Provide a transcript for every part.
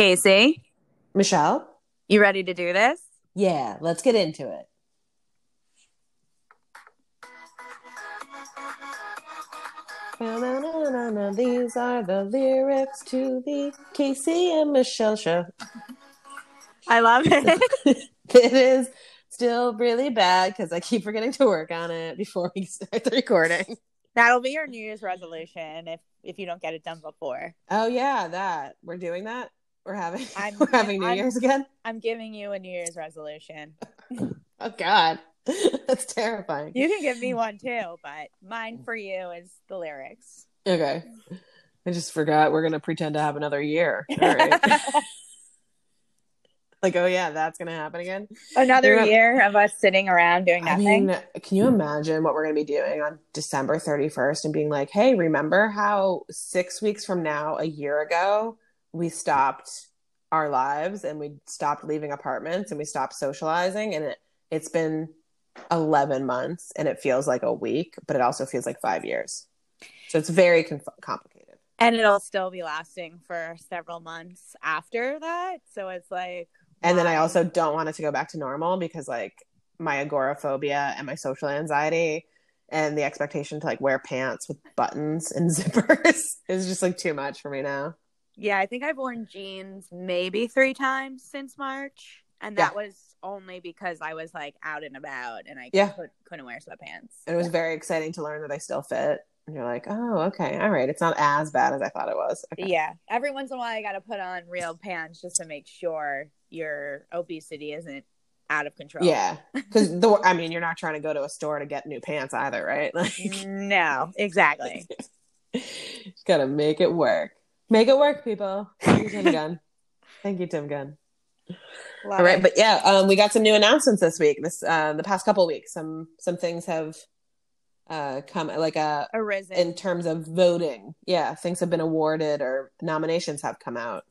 Casey, Michelle? you ready to do this? Yeah, let's get into it. These are the lyrics to the Casey and Michelle show. I love it. It is still really bad because I keep forgetting to work on it before we start the recording. That'll be your New Year's resolution if if you don't get it done before. Oh yeah, that we're doing that. We're having I'm- we're having New I'm- Year's again. I'm giving you a New Year's resolution. Oh God, that's terrifying. You can give me one too, but mine for you is the lyrics. Okay, I just forgot we're gonna pretend to have another year. All right. like, oh yeah, that's gonna happen again. Another Yeah. year of us sitting around doing I nothing. mean, can you imagine what we're gonna be doing on December 31st and being like, hey, remember how six weeks from now, a year ago, we stopped our lives and we stopped leaving apartments and we stopped socializing and it, it's been 11 months and it feels like a week, but it also feels like five years. So it's very conf- complicated. and it'll still be lasting for several months after that. So it's like And then I also don't want it to go back to normal because like my agoraphobia and my social anxiety and the expectation to like wear pants with buttons and zippers is just like too much for me now. Yeah, I think I've worn jeans maybe three times since March. And that was only because I was like out and about and I Yeah. could, couldn't wear sweatpants. And it was very exciting to learn that I still fit. And you're like, oh, okay, all right. It's not as bad as I thought it was. Okay. Yeah. Every once in a while, I got to put on real pants just to make sure your obesity isn't out of control. Yeah, because the I mean, you're not trying to go to a store to get new pants either, right? Like, No, exactly. gotta make it work. Make it work, people. Thank you, Tim Gunn. Thank you, Tim Gunn. Love All right, it. but yeah, um, we got some new announcements this week. This uh, the past couple weeks, some some things have uh, come like a Arisen. in terms of voting. Yeah, things have been awarded or nominations have come out.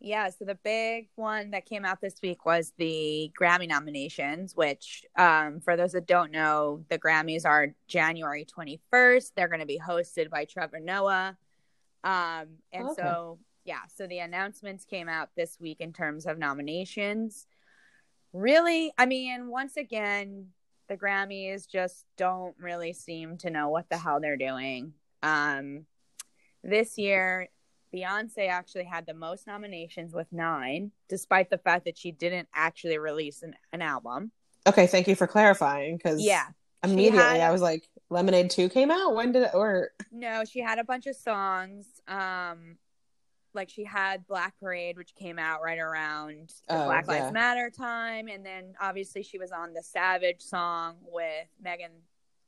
Yeah, so the big one that came out this week was the Grammy nominations, which, um, for those that don't know, the Grammys are January 21st. They're going to be hosted by Trevor Noah. Um, and Okay. so, yeah, so the announcements came out this week in terms of nominations. Really, I mean, once again, the Grammys just don't really seem to know what the hell they're doing. Um, this year, Beyonce actually had the most nominations with nine, despite the fact that she didn't actually release an, an album. Okay, thank you for clarifying because Yeah. immediately had- I was like, Lemonade Two came out. When did it? Or No, she had a bunch of songs. Um, like she had Black Parade, which came out right around the Oh, Black Lives yeah. Matter time, and then obviously she was on the Savage song with Megan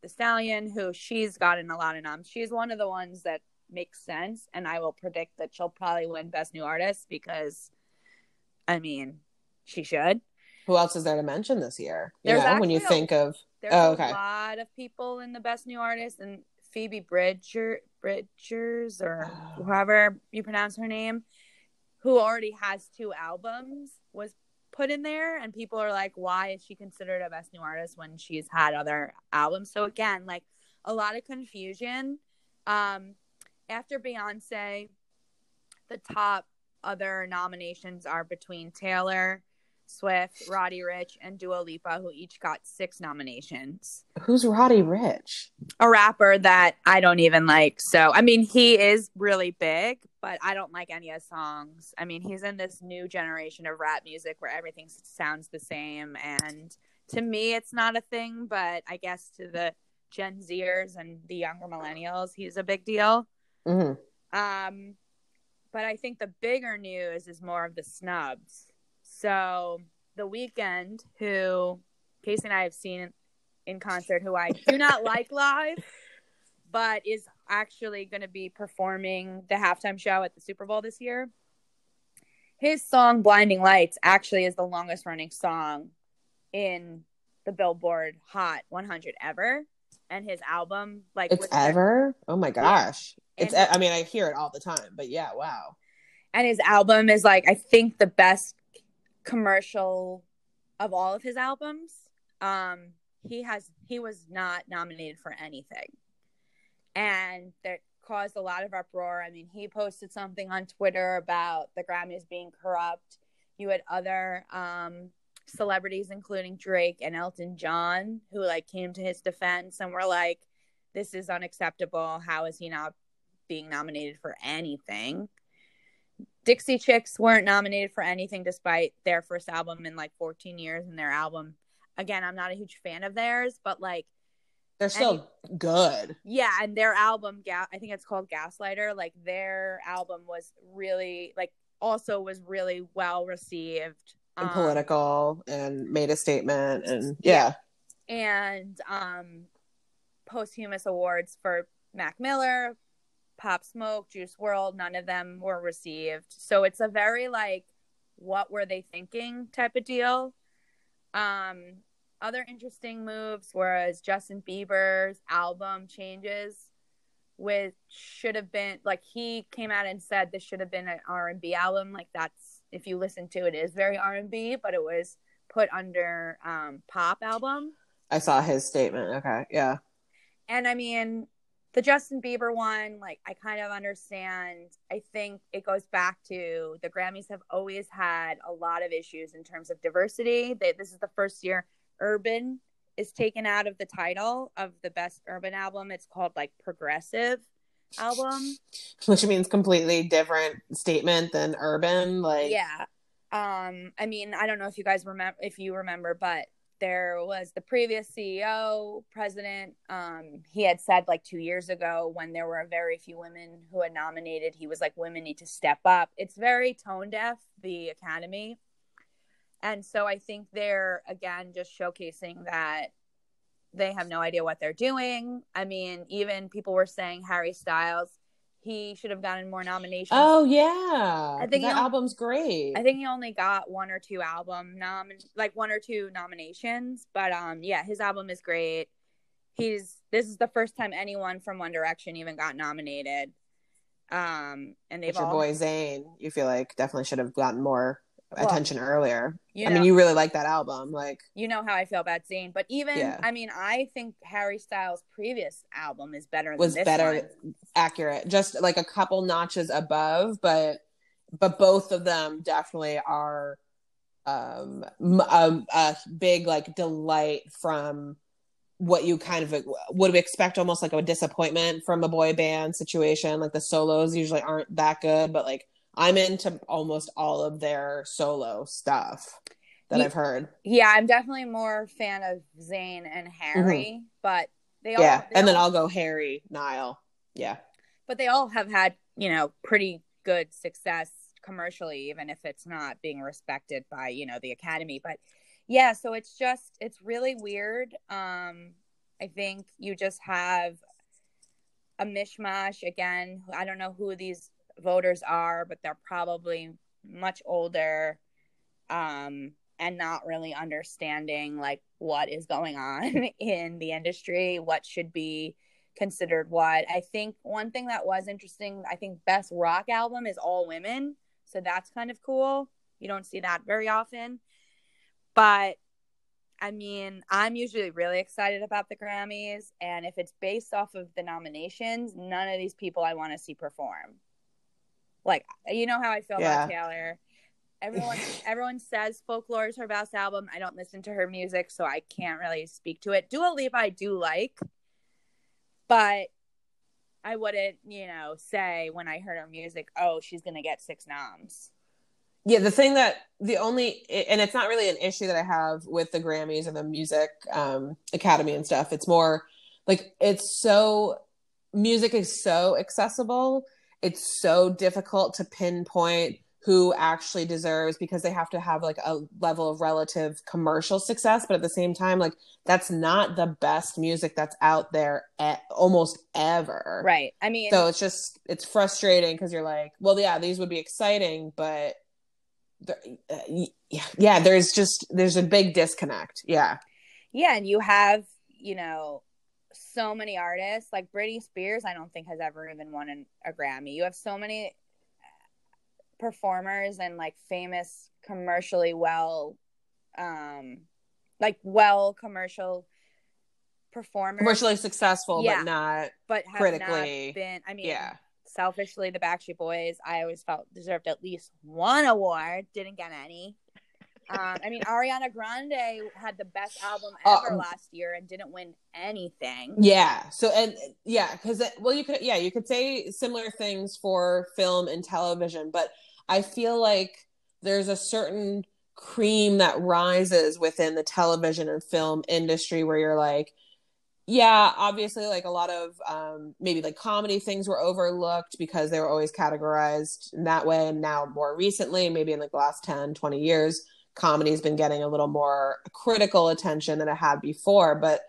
Thee Stallion, who she's gotten a lot of noms. She's one of the ones that makes sense, and I will predict that she'll probably win Best New Artist because, I mean, she should. Who else is there to mention this year? You There's know, when you think of There's Oh, okay. a lot of people in the Best New Artist, and Phoebe Bridger, Bridgers, or Oh. however you pronounce her name, who already has two albums, was put in there. And people are like, why is she considered a Best New Artist when she's had other albums? So, again, like a lot of confusion. Um, after Beyonce, the top other nominations are between Taylor Swift, Roddy Ricch, and Dua Lipa, who each got six nominations. who's Roddy Ricch? A rapper that I don't even like. So, I mean, he is really big, but I don't like any of his songs. I mean, he's in this new generation of rap music where everything sounds the same. And to me, it's not a thing, but I guess to the Gen Zers and the younger millennials, he's a big deal. hmm Um, but I think the bigger news is more of the snubs. So the Weeknd, who Casey and I have seen in concert, who I do not like live, but is actually going to be performing the halftime show at the Super Bowl this year. His song "Blinding Lights" actually is the longest running song in the Billboard Hot 100 ever, and his album, like, It's ever. Oh my gosh. It's. And- I mean, I hear it all the time, but yeah, wow. and his album is like I think the best commercial of all of his albums. Um, he has he was not nominated for anything, and that caused a lot of uproar. I mean, he posted something on Twitter about the Grammys being corrupt. You had other um, celebrities, including Drake and Elton John, who like came to his defense and were like, "This is unacceptable. How is he not being nominated for anything?" Dixie Chicks weren't nominated for anything despite their first album in like 14 years and their album. Again, I'm not a huge fan of theirs, but like they're still good. Yeah, and their album, I think it's called Gaslighter. Like their album was really like also was really well received and um, political and made a statement and yeah. yeah. And um posthumous awards for Mac Miller, Pop Smoke, Juice WRLD, none of them were received. So it's a very like what were they thinking type of deal. Um other interesting moves was Justin Bieber's album changes which should have been like he came out and said this should have been an R&B album like that's if you listen to it, it is very R&B but it was put under um pop album. I saw his statement. Okay. Yeah. And I mean the Justin Bieber one, like I kind of understand. I think it goes back to the Grammys have always had a lot of issues in terms of diversity. They, this is the first year urban is taken out of the title of the best urban album. It's called like progressive album, which means completely different statement than urban. Like yeah, um, I mean, I don't know if you guys remember if you remember, but there was the previous CEO, president. Um, he had said like two years ago when there were very few women who had nominated, he was like, women need to step up. It's very tone deaf, the Academy. And so I think they're, again, just showcasing that they have no idea what they're doing. I mean, even people were saying Harry Styles he should have gotten more nominations. Oh yeah, I think that only, album's great. I think he only got one or two album nom like one or two nominations, but um yeah, his album is great. He's this is the first time anyone from One Direction even got nominated. Um and they've your all, boy Zayn, you feel like definitely should have gotten more well, attention earlier. You know, I mean, you really like that album, like you know how I feel about Zayn, but even yeah. I mean, I think Harry Styles' previous album is better. Was better, one. accurate, just like a couple notches above, but but both of them definitely are um a, a big like delight from what you kind of would expect almost like a disappointment from a boy band situation like the solos usually aren't that good but like I'm into almost all of their solo stuff that yeah, I've heard. Yeah, I'm definitely more fan of Zayn and Harry, mm-hmm. but they all Yeah, they and all, then I'll go Harry, Niall, Yeah. But they all have had, you know, pretty good success commercially even if it's not being respected by, you know, the academy, but yeah, so it's just it's really weird. Um I think you just have a mishmash again. I don't know who these voters are, but they're probably much older um, and not really understanding like what is going on in the industry, what should be considered what. I think one thing that was interesting, I think best rock album is all women, so that's kind of cool. You don't see that very often. But I mean, I'm usually really excited about the Grammys, and if it's based off of the nominations, none of these people I want to see perform. Like you know how I feel yeah. about Taylor. Everyone everyone says folklore is her best album. I don't listen to her music, so I can't really speak to it. Dua Lipa I do like, but I wouldn't, you know, say when I heard her music, oh, she's gonna get six noms. Yeah, the thing that the only and it's not really an issue that I have with the Grammys and the music um, Academy and stuff. It's more like it's so music is so accessible it's so difficult to pinpoint who actually deserves because they have to have like a level of relative commercial success. But at the same time like that's not the best music that's out there at almost ever. Right. I mean so it's just it's frustrating because you're like well yeah these would be exciting but uh, yeah, yeah there's just there's a big disconnect. Yeah. Yeah and you have you know so many artists like Britney Spears. I don't think has ever even won an, a Grammy. You have so many performers and like famous commercially well, um, like well commercial performers, commercially successful, Yeah. but not. but have critically, not been. I mean, Yeah, selfishly, the Backstreet Boys, I always felt deserved at least one award. Didn't get any. Um, I mean, Ariana Grande had the best album ever Um, last year and didn't win anything. yeah. So and yeah, because well, you could yeah, you could say similar things for film and television, but I feel like there's a certain cream that rises within the television and film industry where you're like yeah obviously like a lot of um maybe like comedy things were overlooked because they were always categorized in that way and now more recently maybe in like the last 10 20 years comedy's been getting a little more critical attention than it had before but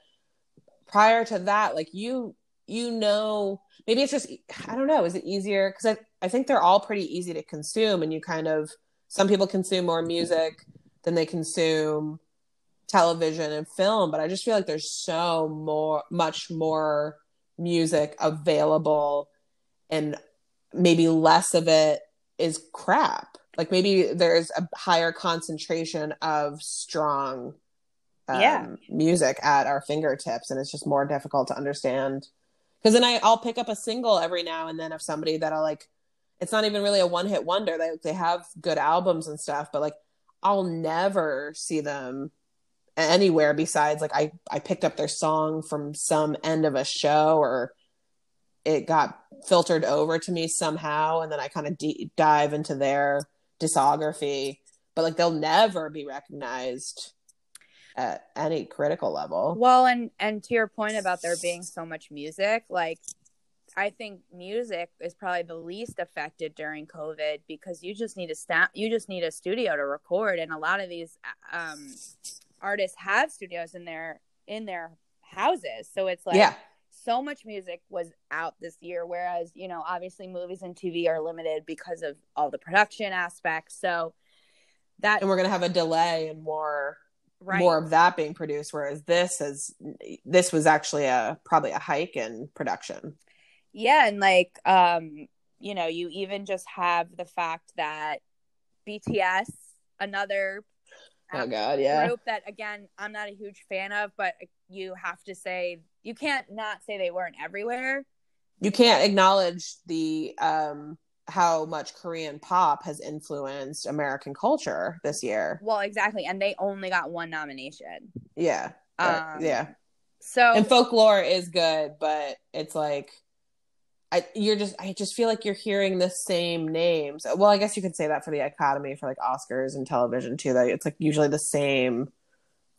prior to that like you you know maybe it's just i don't know is it easier? Because I, I think they're all pretty easy to consume and you kind of some people consume more music than they consume television and film but i just feel like there's so more much more music available and maybe less of it is crap like maybe there's a higher concentration of strong um, Yeah. music at our fingertips and it's just more difficult to understand because then I, i'll pick up a single every now and then of somebody that i like it's not even really a one hit wonder they, they have good albums and stuff but like i'll never see them anywhere besides like i i picked up their song from some end of a show or it got filtered over to me somehow and then i kind of dive into their discography but like they'll never be recognized at any critical level. Well, and and to your point about there being so much music, like I think music is probably the least affected during COVID because you just need a sta- you just need a studio to record, and a lot of these um, artists have studios in their in their houses, so it's like yeah so much music was out this year whereas you know obviously movies and tv are limited because of all the production aspects. So that and we're gonna have a delay and more right. more of that being produced whereas this is this was actually a probably a hike in production. Yeah and like um you know you even just have the fact that bts another oh god yeah. group that again i'm not a huge fan of but you have to say you can't not say they weren't everywhere. You can't acknowledge the um how much korean pop has influenced american culture this year. Well exactly and they only got one nomination. Yeah. But, Um, yeah. so and folklore is good but it's like I, you're just i just feel like you're hearing the same names well i guess you could say that for the academy for like oscars and television too that it's like usually the same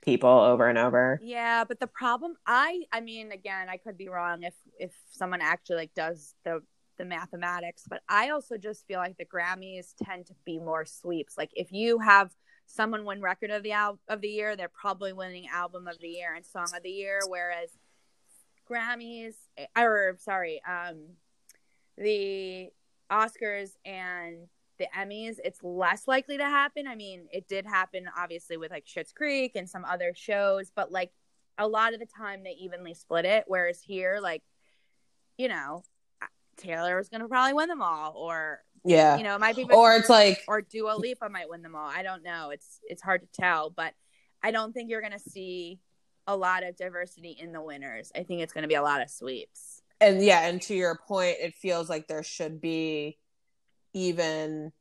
people over and over Yeah, but the problem I I mean again, I could be wrong if if someone actually like does the the mathematics, but I also just feel like the Grammys tend to be more sweeps. Like if you have someone win record of the al- of the year, they're probably winning album of the year and song of the year whereas Grammys or sorry, um the Oscars and the Emmys, it's less likely to happen. I mean, it did happen obviously with like Schitt's Creek and some other shows, but like a lot of the time they evenly split it. Whereas here, like, you know, Taylor was gonna probably win them all, or yeah you know, it might be or it's like or Dua Lipa might win them all. I don't know. It's it's hard to tell, but I don't think you're gonna see a lot of diversity in the winners. I think it's gonna be a lot of sweeps. And yeah and to your point it feels like there should be even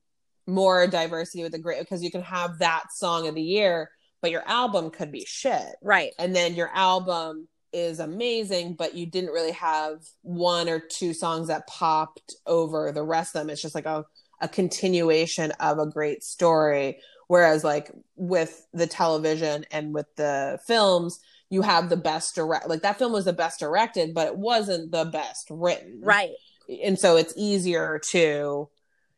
more diversity with the great because you can have that song of the year but your album could be shit. Right. and then your album is amazing but you didn't really have one or two songs that popped over the rest of them. It's just like a, a continuation of a great story. Whereas like with the television and with the films you have the best direct like that film was the best directed but it wasn't the best written Right. and so it's easier to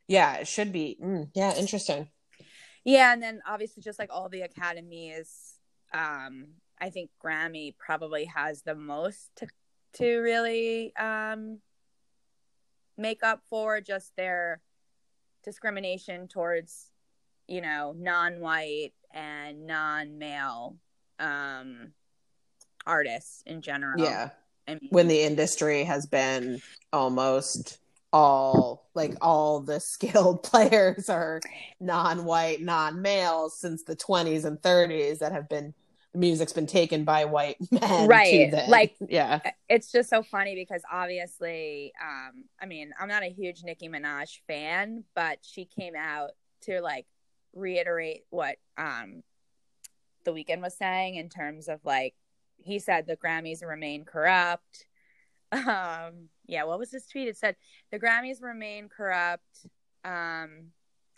yeah it should be mm, yeah interesting Yeah, and then obviously just like all the academies, um, I think Grammy probably has the most to to really um make up for just their discrimination towards, you know, non-white and non-male um artists in general. yeah I mean, when the industry has been almost all like all the skilled players are non-white non-males since the 20s and 30s that have been the music's been taken by white men. Right. Like- yeah. it's just so funny because obviously, um, I mean, I'm not a huge Nicki Minaj fan, but she came out to like reiterate what um the Weeknd was saying in terms of like he said the Grammys remain corrupt. Um, yeah, what was his tweet? It said the Grammys remain corrupt. Um,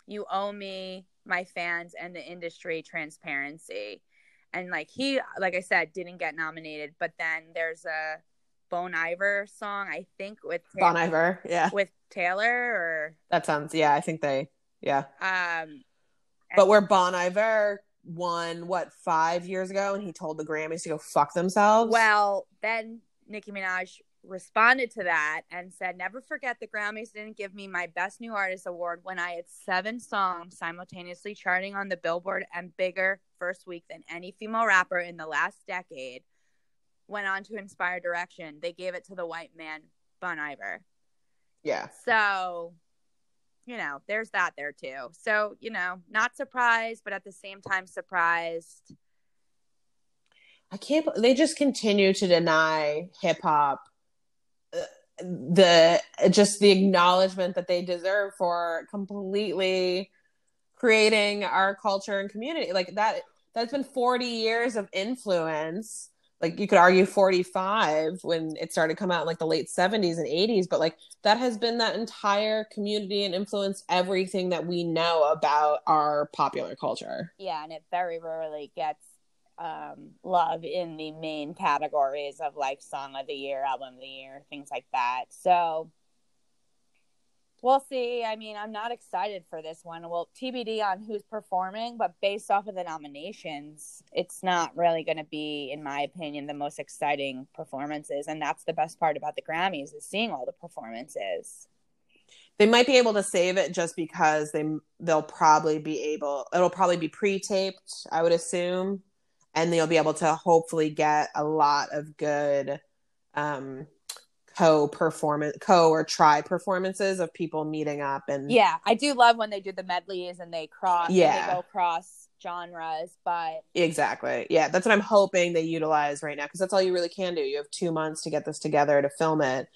you owe me, my fans, and the industry transparency. And like he, like I said, didn't get nominated. But then there's a Bon Iver song, I think, with Bon Iver. Yeah. with Taylor Or That sounds, yeah, I think they, yeah. um, But where Bon Iver won, what, five years ago and he told the Grammys to go fuck themselves? Well, then Nicki Minaj responded to that and said, Never forget the Grammys didn't give me my Best New Artist award when I had seven songs simultaneously charting on the Billboard and bigger first week than any female rapper in the last decade. Went on to inspire direction. They gave it to the white man, Bon Iver. yeah. So, you know, there's that there too. So, you know, not surprised, but at the same time surprised. I can't. They just continue to deny hip hop uh, the just the acknowledgement that they deserve for completely creating our culture and community. Like that. That's been forty years of influence. Like you could argue forty five when it started to come out in like the late seventies and eighties, but like that has been that entire community and influenced everything that we know about our popular culture. Yeah, and it very rarely gets um, love in the main categories of like song of the year, album of the year, things like that. So we'll see. I mean, I'm not excited for this one. Well, TBD on who's performing, but based off of the nominations, it's not really going to be, in my opinion, the most exciting performances. And that's the best part about the Grammys is seeing all the performances. they might be able to save it just because they they'll probably be able it'll probably be pre-taped i would assume and they'll be able to hopefully get a lot of good um co performance co or try performances of people meeting up and Yeah, I do love when they do the medleys and they cross, Yeah. they go cross genres, but exactly yeah that's what i'm hoping they utilize right now because that's all you really can do you have two months to get this together to film it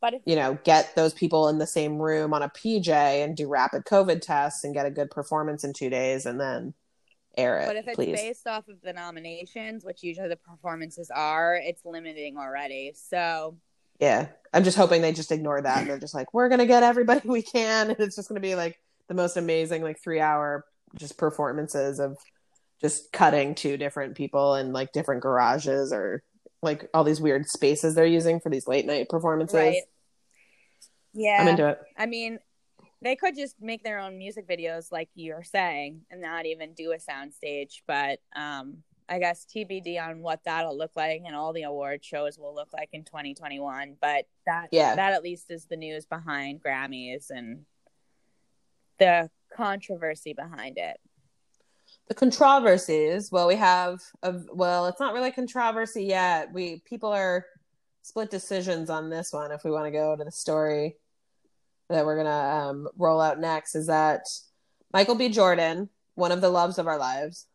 but if you know get those people in the same room on a pj and do rapid covid tests and get a good performance in two days and then air it But if it's please based off of the nominations, which usually the performances are, it's limiting already. So Yeah. I'm just hoping they just ignore that. And they're just like, we're going to get everybody we can. And it's just going to be like the most amazing, like three hour just performances of just cutting to different people in like different garages or like all these weird spaces they're using for these late night performances. right, yeah. I'm into it. I mean, they could just make their own music videos, like you're saying, and not even do a sound stage. But um, I guess TBD on what that'll look like, and all the award shows will look like in 2021. But that Yeah. that at least is the news behind Grammys and the controversy behind it. The controversies. Well, we have a well, it's not really controversy yet. We people are split decisions on this one. If we want to go to the story that we're gonna um, roll out next, is that Michael B. Jordan, one of the loves of our lives,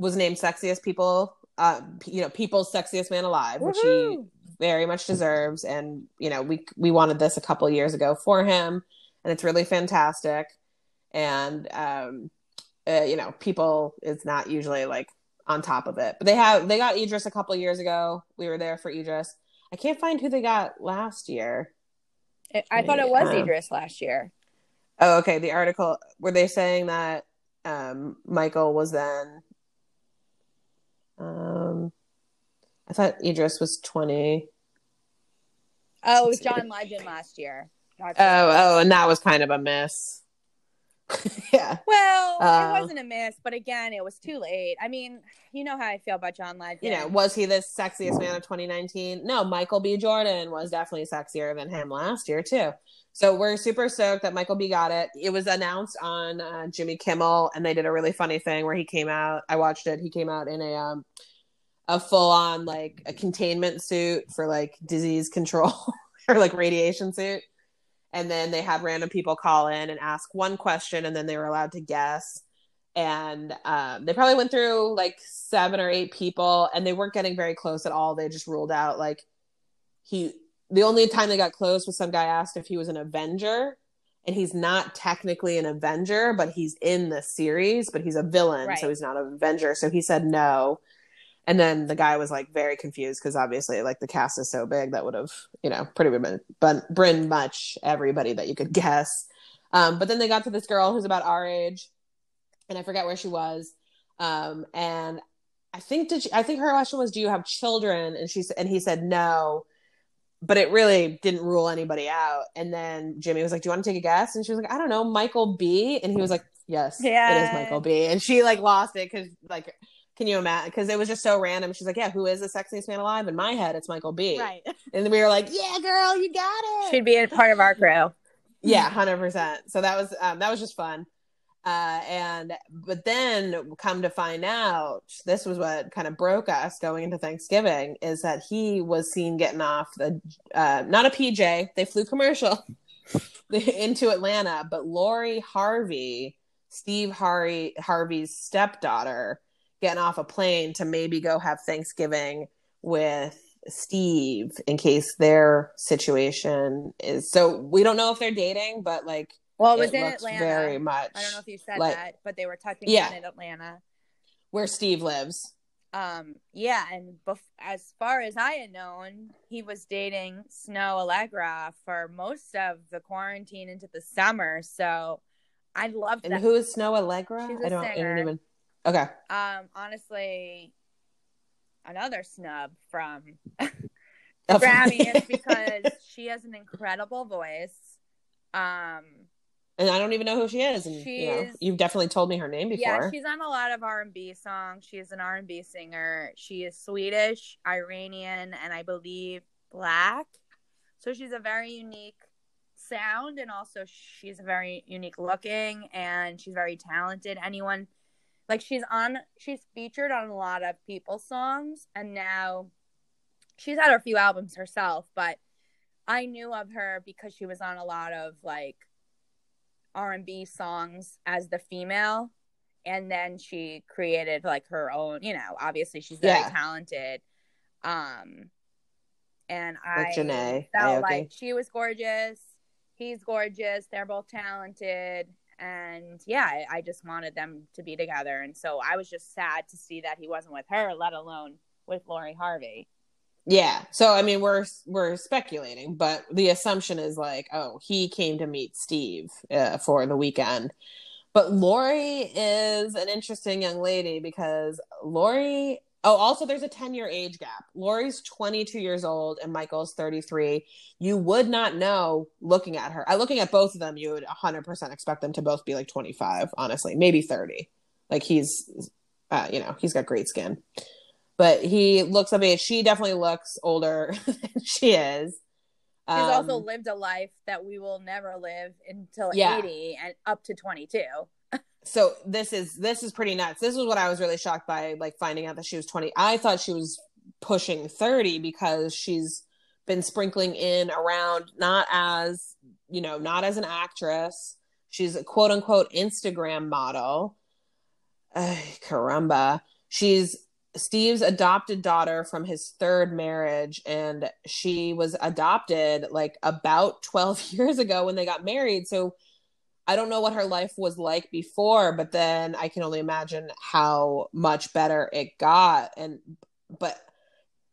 was named sexiest people. Uh, you know, people's sexiest man alive, which he very much deserves. And you know, we we wanted this a couple years ago for him, and it's really fantastic. And um, uh, you know, people is not usually like on top of it, but they have they got Idris a couple years ago. We were there for Idris. I can't find who they got last year. It- I thought it was Um, Idris last year. Oh, okay. The article were they saying that um, Michael was then. Um, I thought Idris was twenty. Oh, it was John Legend last year. Oh, oh, and that was kind of a miss. yeah. Well, Uh, it wasn't a miss, but again, it was too late. I mean, you know how I feel about John Legend. You know, was he the sexiest man of 2019? No, Michael B. Jordan was definitely sexier than him last year too. So we're super stoked that Michael B. got it. It was announced on uh, Jimmy Kimmel, and they did a really funny thing where he came out. I watched it. He came out in a um, a full on like a containment suit for like disease control or like radiation suit. And then they had random people call in and ask one question, and then they were allowed to guess. and um, they probably went through like seven or eight people, and they weren't getting very close at all. They just ruled out like he. The only time they got close was some guy asked if he was an Avenger, and he's not technically an Avenger, but he's in the series, but he's a villain, Right. so he's not an Avenger. So he said no. And then the guy was like very confused because obviously, like the cast is so big that would have, you know, pretty much been, been much everybody that you could guess. Um, but then they got to this girl who's about our age, and I forget where she was. Um, and I think did she, I think her question was, "Do you have children?" And she said, and he said no, but it really didn't rule anybody out. And then Jimmy was like, "Do you want to take a guess?" And she was like, "I don't know, Michael B." And he was like, "Yes, it Yeah. is Michael B." And she like lost it because like. Can you imagine? Because it was just so random. She's like, "Yeah, who is the sexiest man alive?" In my head, it's Michael B. Right. And we were like, "Yeah, girl, you got it." She'd be a part of our crew. yeah, hundred percent. So that was um, that was just fun. Uh, and but then come to find out, this was what kind of broke us going into Thanksgiving is that he was seen getting off the uh, not a PJ. They flew commercial into Atlanta, but Lori Harvey, Steve Harvey Harvey's stepdaughter, getting off a plane to maybe go have Thanksgiving with Steve in case their situation is so we don't know if they're dating, but like Well, it was it in Atlanta. very much I don't know if you said like- that, but they were touching Yeah. in Atlanta. where Steve lives. Um, yeah, and bef- as far as I had known, he was dating Snoh Aalegra for most of the quarantine into the summer. So I'd love And that. who is Snoh Aalegra? She's a I don't, I don't even. Okay. um, honestly, another snub from Okay. Grammys because she has an incredible voice. Um, and I don't even know who she is. And you know, you've definitely told me her name before. Yeah, she's on a lot of R and B songs. She is an R and B singer. She is Swedish, Iranian, and I believe black. So she's a very unique sound, and also she's very unique looking, and she's very talented. Anyone like she's on, she's featured on a lot of people's songs, and now she's had a few albums herself. But I knew of her because she was on a lot of like R&B songs as the female and then she created like her own, you know, obviously she's very Yeah. talented. Um and I Janae felt Aoki. like she was gorgeous. He's gorgeous. They're both talented. And yeah, I, just wanted them to be together. And so I was just sad to see that he wasn't with her, let alone with Lori Harvey. Yeah. So I mean, we're we're speculating, but the assumption is like, oh, he came to meet Steve uh, for the weekend. But Lori is an interesting young lady because Lori. Oh, also, there's a 10 year age gap. Lori's 22 years old and Michael's 33. You would not know looking at her. I looking at both of them, you would 100% expect them to both be like 25, honestly, maybe 30. Like he's, uh, you know, he's got great skin but he looks of age. She definitely looks older than she is. She's Um, also lived a life that we will never live until Yeah. 80 and up to 22. So this is this is pretty nuts. This is what I was really shocked by, like finding out that she was twenty. I thought she was pushing thirty because she's been sprinkling in around not as you know not as an actress. She's a quote unquote Instagram model. Ay, caramba, she's Steve's adopted daughter from his third marriage, and she was adopted like about 12 years ago when they got married. So I don't know what her life was like before, but then I can only imagine how much better it got. And, but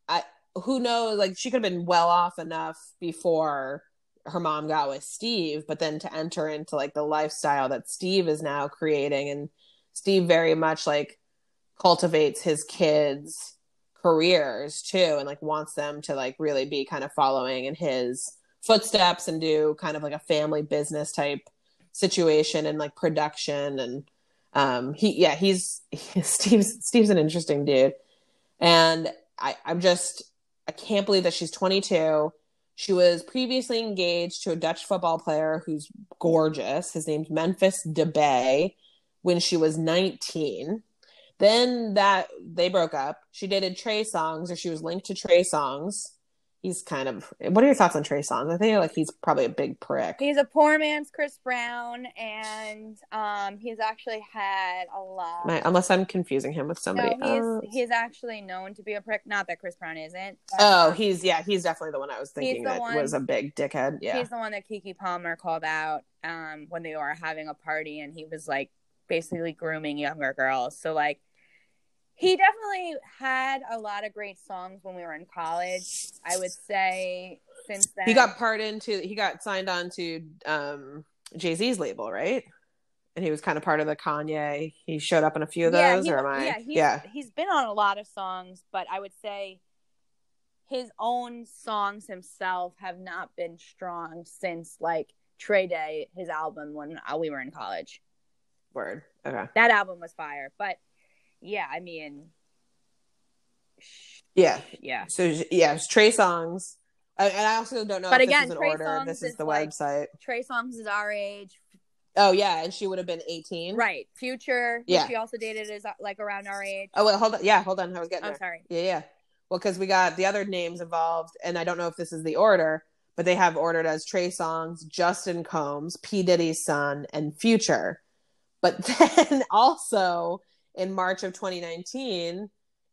I, who knows, like she could have been well off enough before her mom got with Steve, but then to enter into like the lifestyle that Steve is now creating, and Steve very much like cultivates his kids careers too and like wants them to like really be kind of following in his footsteps and do kind of like a family business type situation and like production and um he yeah he's steve's steve's an interesting dude and i i'm just i can't believe that she's 22 she was previously engaged to a dutch football player who's gorgeous his name's Memphis Depay when she was 19 then that they broke up. She dated Trey Songz, or she was linked to Trey Songz. He's kind of. What are your thoughts on Trey Songz? I think like he's probably a big prick. He's a poor man's Chris Brown, and um, he's actually had a lot. My, unless I'm confusing him with somebody no, he's else. he's actually known to be a prick. Not that Chris Brown isn't. but, Oh, um, he's yeah, he's definitely the one I was thinking that one- was a big dickhead. Yeah, He's the one that Keke Palmer called out um, when they were having a party, and he was like basically grooming younger girls. So like, he definitely had a lot of great songs when we were in college. I would say since then he got part into he got signed on to um Jay Z's label, right? And he was kind of part of the Kanye. He showed up in a few of those, he, or am I? yeah, he's, yeah, he's been on a lot of songs, but I would say his own songs himself have not been strong since like Trey Day, his album when uh, we were in college. word. Okay, That album was fire, but yeah, I mean, sh- yeah. yeah, So yeah, it's Trey Songz, and and I also don't know. But if again, this is an Trey order. Songz This is is the like- website. Trey Songz is our age, Oh yeah, and she would have been eighteen. right? Future, Yeah. she also dated is uh, like around our age. Oh wait, hold on. Yeah, hold on. I was getting Oh, there. sorry. Yeah, yeah. Well, because we got the other names involved, and I don't know if this is the order, but they have ordered as Trey Songz, Justin Combs, P. Diddy's son, and Future. But then also in March of 2019,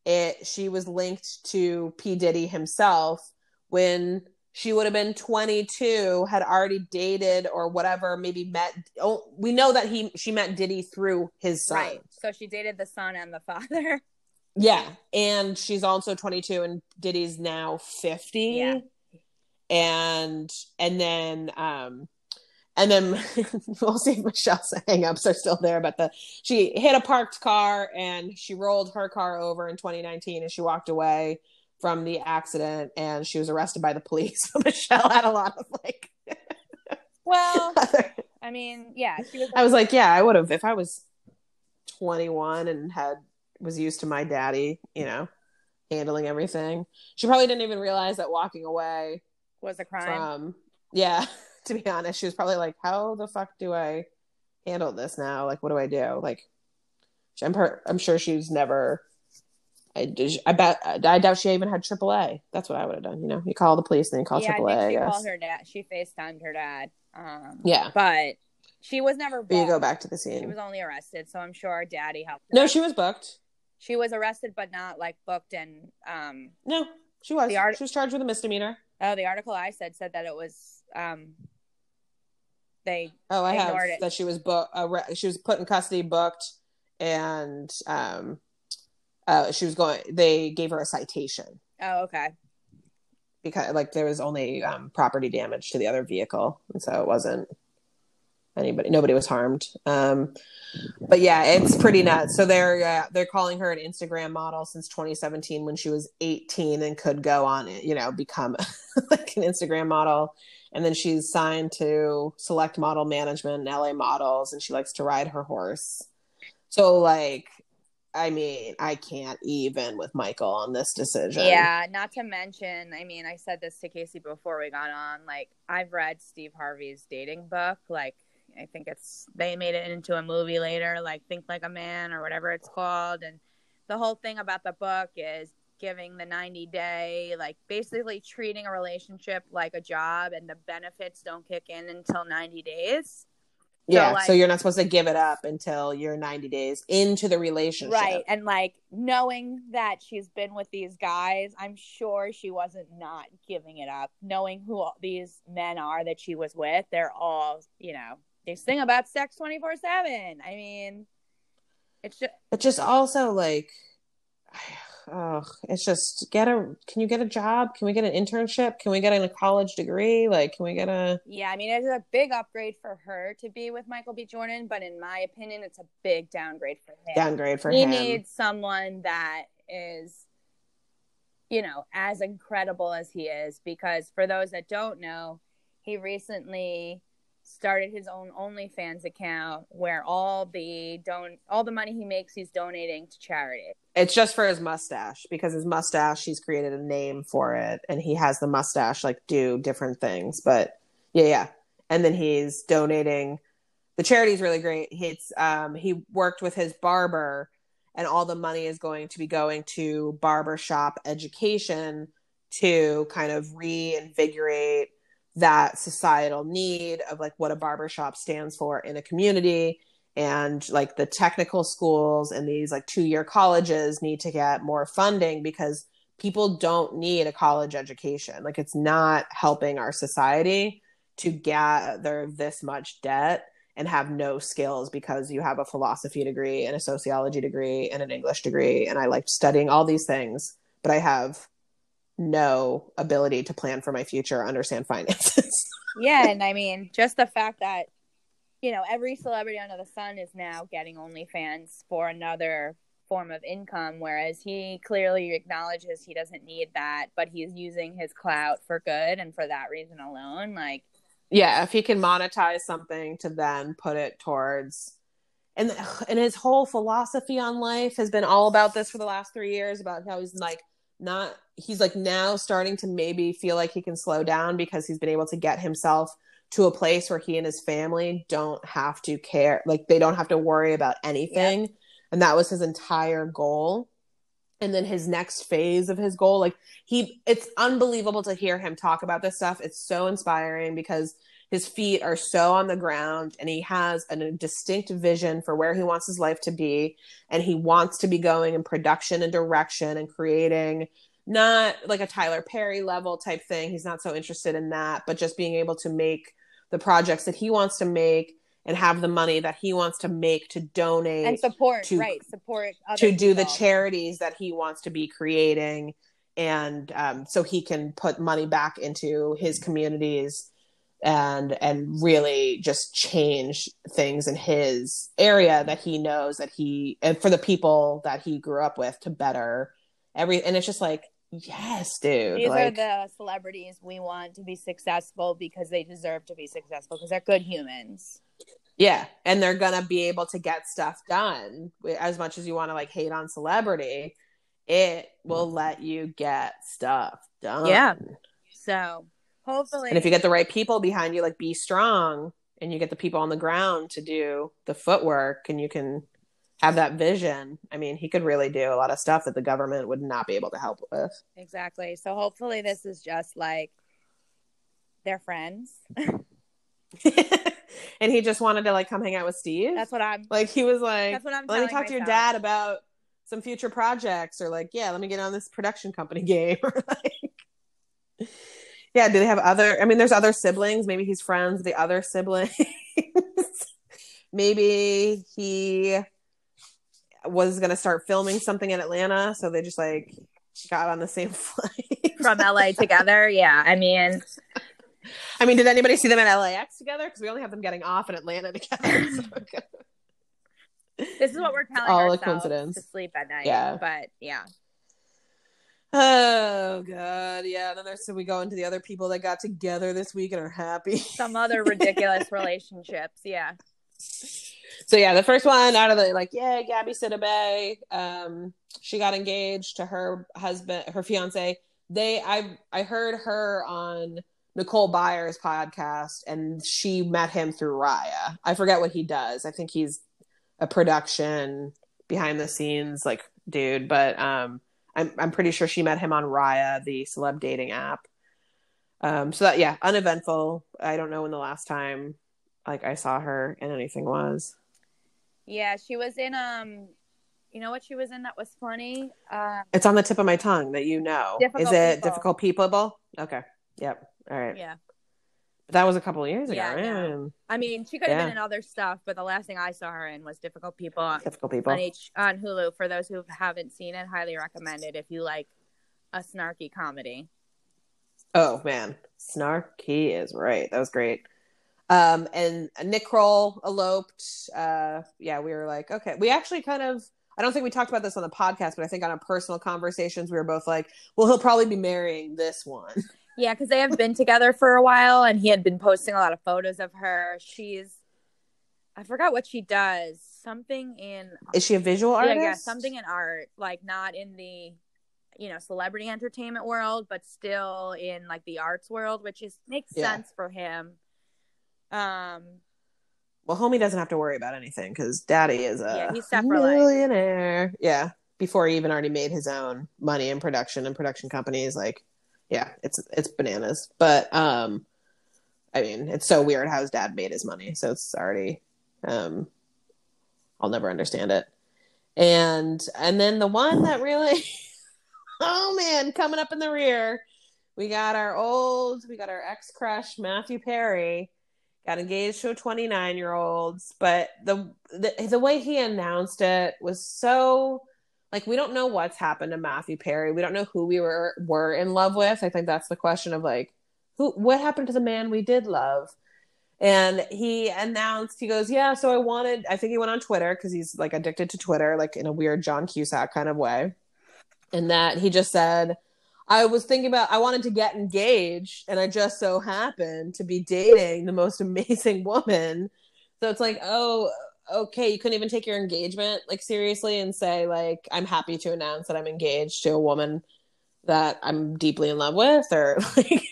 it she was linked to P. Diddy himself when she would have been 22, had already dated or whatever, maybe met. Oh, we know that he she met Diddy through his son. Right. So she dated the son and the father. Yeah, and she's also 22 and Diddy's now 50. Yeah. And and then um and then we'll see if Michelle's hangups are still there, but the she hit a parked car and she rolled her car over in 2019 and she walked away from the accident and she was arrested by the police. So Michelle had a lot of like Well, I mean, yeah, she was. I was like, yeah, I would have if I was 21 and had was used to my daddy, you know, handling everything. She probably didn't even realize that walking away was a crime. from yeah, to be honest, she was probably like, how the fuck do I handle this now? Like, what do I do? Like, I'm per- I'm sure she's never. I, I bet I doubt she even had AAA. That's what I would have done. You know, you call the police and then you call yeah, AAA. I I, think she guess. called her dad. She FaceTimed her dad. Um, Yeah, but she was never. but you go back to the scene. She was only arrested, so I'm sure daddy helped. No, she was booked. she was arrested, but not like booked. And um, No, she was. The art- she was charged with a misdemeanor. oh, the article I said said that it was um, they Oh, I have it. that she was booked. Uh, she was put in custody, booked, and um, uh, she was going. They gave her a citation oh okay because, like, there was only um, property damage to the other vehicle, and so it wasn't anybody. Nobody was harmed. Um, but yeah, it's pretty nuts. So they're uh, they're calling her an Instagram model since 2017 when she was 18 and could go on, you know, become like an Instagram model. And then she's signed to Select Model Management and LA Models, and she likes to ride her horse. So, like, I mean, I can't even with Michael on this decision. Yeah, not to mention, I mean, I said this to Casey before we got on. Like, I've read Steve Harvey's dating book. Like, I think it's they made it into a movie later, like Think Like a Man or whatever it's called. And the whole thing about the book is giving the 90 day, like, basically treating a relationship like a job, and the benefits don't kick in until 90 days. yeah. like- so you're not supposed to give it up until you're 90 days into the relationship. Right. And like knowing that she's been with these guys, I'm sure she wasn't not giving it up. Knowing who all these men are that she was with, they're all, you know, they sing about sex 24 7. I mean, it's just, But just also like, oh, it's just get a. Can you get a job? Can we get an internship? Can we get a college degree? Like, can we get a? yeah, I mean, it's a big upgrade for her to be with Michael B. Jordan, but in my opinion, it's a big downgrade for him. downgrade for him. he needs someone that is you know as incredible as he is because for those that don't know he recently started his own OnlyFans account where all the don't all the money he makes he's donating to charity. It's just for his mustache because his mustache, he's created a name for it, and he has the mustache like do different things. But yeah, yeah. And then he's donating. The charity's really great. He's um he worked with his barber, and all the money is going to be going to barbershop education to kind of reinvigorate that societal need of like what a barbershop stands for in a community. And like the technical schools and these like two year colleges need to get more funding because people don't need a college education. Like it's not helping our society to gather this much debt and have no skills because you have a philosophy degree and a sociology degree and an english degree. And i liked studying all these things but i have no ability to plan for my future understand finances. Yeah, and I mean, just the fact that you know every celebrity under the sun is now getting OnlyFans for another form of income, whereas he clearly acknowledges he doesn't need that, but he's using his clout for good, and for that reason alone, like yeah if he can monetize something to then put it towards and and his whole philosophy on life has been all about this for the last three years about how he's like not he's like now starting to maybe feel like he can slow down because he's been able to get himself to a place where he and his family don't have to care like they don't have to worry about anything. And that was his entire goal. And then his next phase of his goal like he it's unbelievable to hear him talk about this stuff. It's so inspiring because his feet are so on the ground and he has a distinct vision for where he wants his life to be. And he wants to be going in production and direction and creating not like a Tyler Perry level type thing. He's not so interested in that but just being able to make the projects that he wants to make and have the money that he wants to make to donate and support to, right support to do the charities that he wants to be creating. And um, so he can put money back into his communities and and really just change things in his area that he knows that he and for the people that he grew up with to better every and it's just like yes dude these like, are the celebrities we want to be successful because they deserve to be successful because they're good humans yeah and they're gonna be able to get stuff done as much as you want to like hate on celebrity it will let you get stuff done yeah so Hopefully. And if you get the right people behind you, like be strong and you get the people on the ground to do the footwork and you can have that vision. I mean, he could really do a lot of stuff that the government would not be able to help with. Exactly. So hopefully this is just like they're friends. and he just wanted to like come hang out with Steve. That's what I'm like. He was like, That's what I'm. Let me talk myself. to your dad about some future projects, or like, yeah, let me get on this production company game, or like, yeah, do they have other? I mean, there's other siblings. Maybe he's friends with the other siblings. Maybe he was going to start filming something in Atlanta, so they just like got on the same flight from LA together. Yeah, I mean, I mean, did anybody see them at LAX together? Because we only have them getting off in Atlanta together. So this is what we're telling all a coincidence to sleep at night. Yeah, but yeah. Oh god, yeah. Then there's so we go into the other people that got together this week and are happy. Some other ridiculous relationships, yeah. So yeah, the first one out of the like, yeah, Gabby Sidibe, um, she got engaged to her husband, her fiance. They, I, I heard her on Nicole Byer's podcast, and she met him through Raya. I forget what he does. I think he's a production behind the scenes like dude, but um I'm I'm pretty sure she met him on Raya, the celeb dating app. Um, so that yeah, uneventful. I don't know when the last time like I saw her and anything was. Yeah, she was in um you know what she was in that was funny? Uh, it's on the tip of my tongue that you know. Is it people. difficult people? Okay. Yep. All right. Yeah. But That was a couple of years ago. Yeah, no. I mean, she could have yeah. been in other stuff, but the last thing I saw her in was Difficult People. Difficult People on, H- on Hulu. For those who haven't seen it, highly recommended if you like a snarky comedy. Oh man, snarky is right. That was great. Um, and Nick Kroll eloped. Uh, yeah, we were like, okay. We actually kind of. I don't think we talked about this on the podcast, but I think on our personal conversations, we were both like, well, he'll probably be marrying this one. Yeah, because they have been together for a while, and he had been posting a lot of photos of her. She's, I forgot what she does. Something in. Is she a visual artist? Yeah, yeah, something in art, like not in the, you know, celebrity entertainment world, but still in like the arts world, which is makes yeah. sense for him. Um. Well, homie doesn't have to worry about anything because daddy is a yeah, he's millionaire. Yeah, before he even already made his own money in production and production companies, like yeah, it's it's bananas. But um, I mean, it's so weird how his dad made his money. So it's already, um, I'll never understand it. And and then the one that really, oh man, coming up in the rear, we got our old, we got our ex crush Matthew Perry, got engaged to a 29 year old. But the, the the way he announced it was so like we don't know what's happened to Matthew Perry. We don't know who we were were in love with. I think that's the question of like who what happened to the man we did love. And he announced, he goes, Yeah, so I wanted, I think he went on Twitter because he's like addicted to Twitter, like in a weird John Cusack kind of way. And that he just said, I was thinking about, I wanted to get engaged, and I just so happened to be dating the most amazing woman. So it's like, oh, okay, you couldn't even take your engagement like seriously and say like I'm happy to announce that I'm engaged to a woman that I'm deeply in love with or like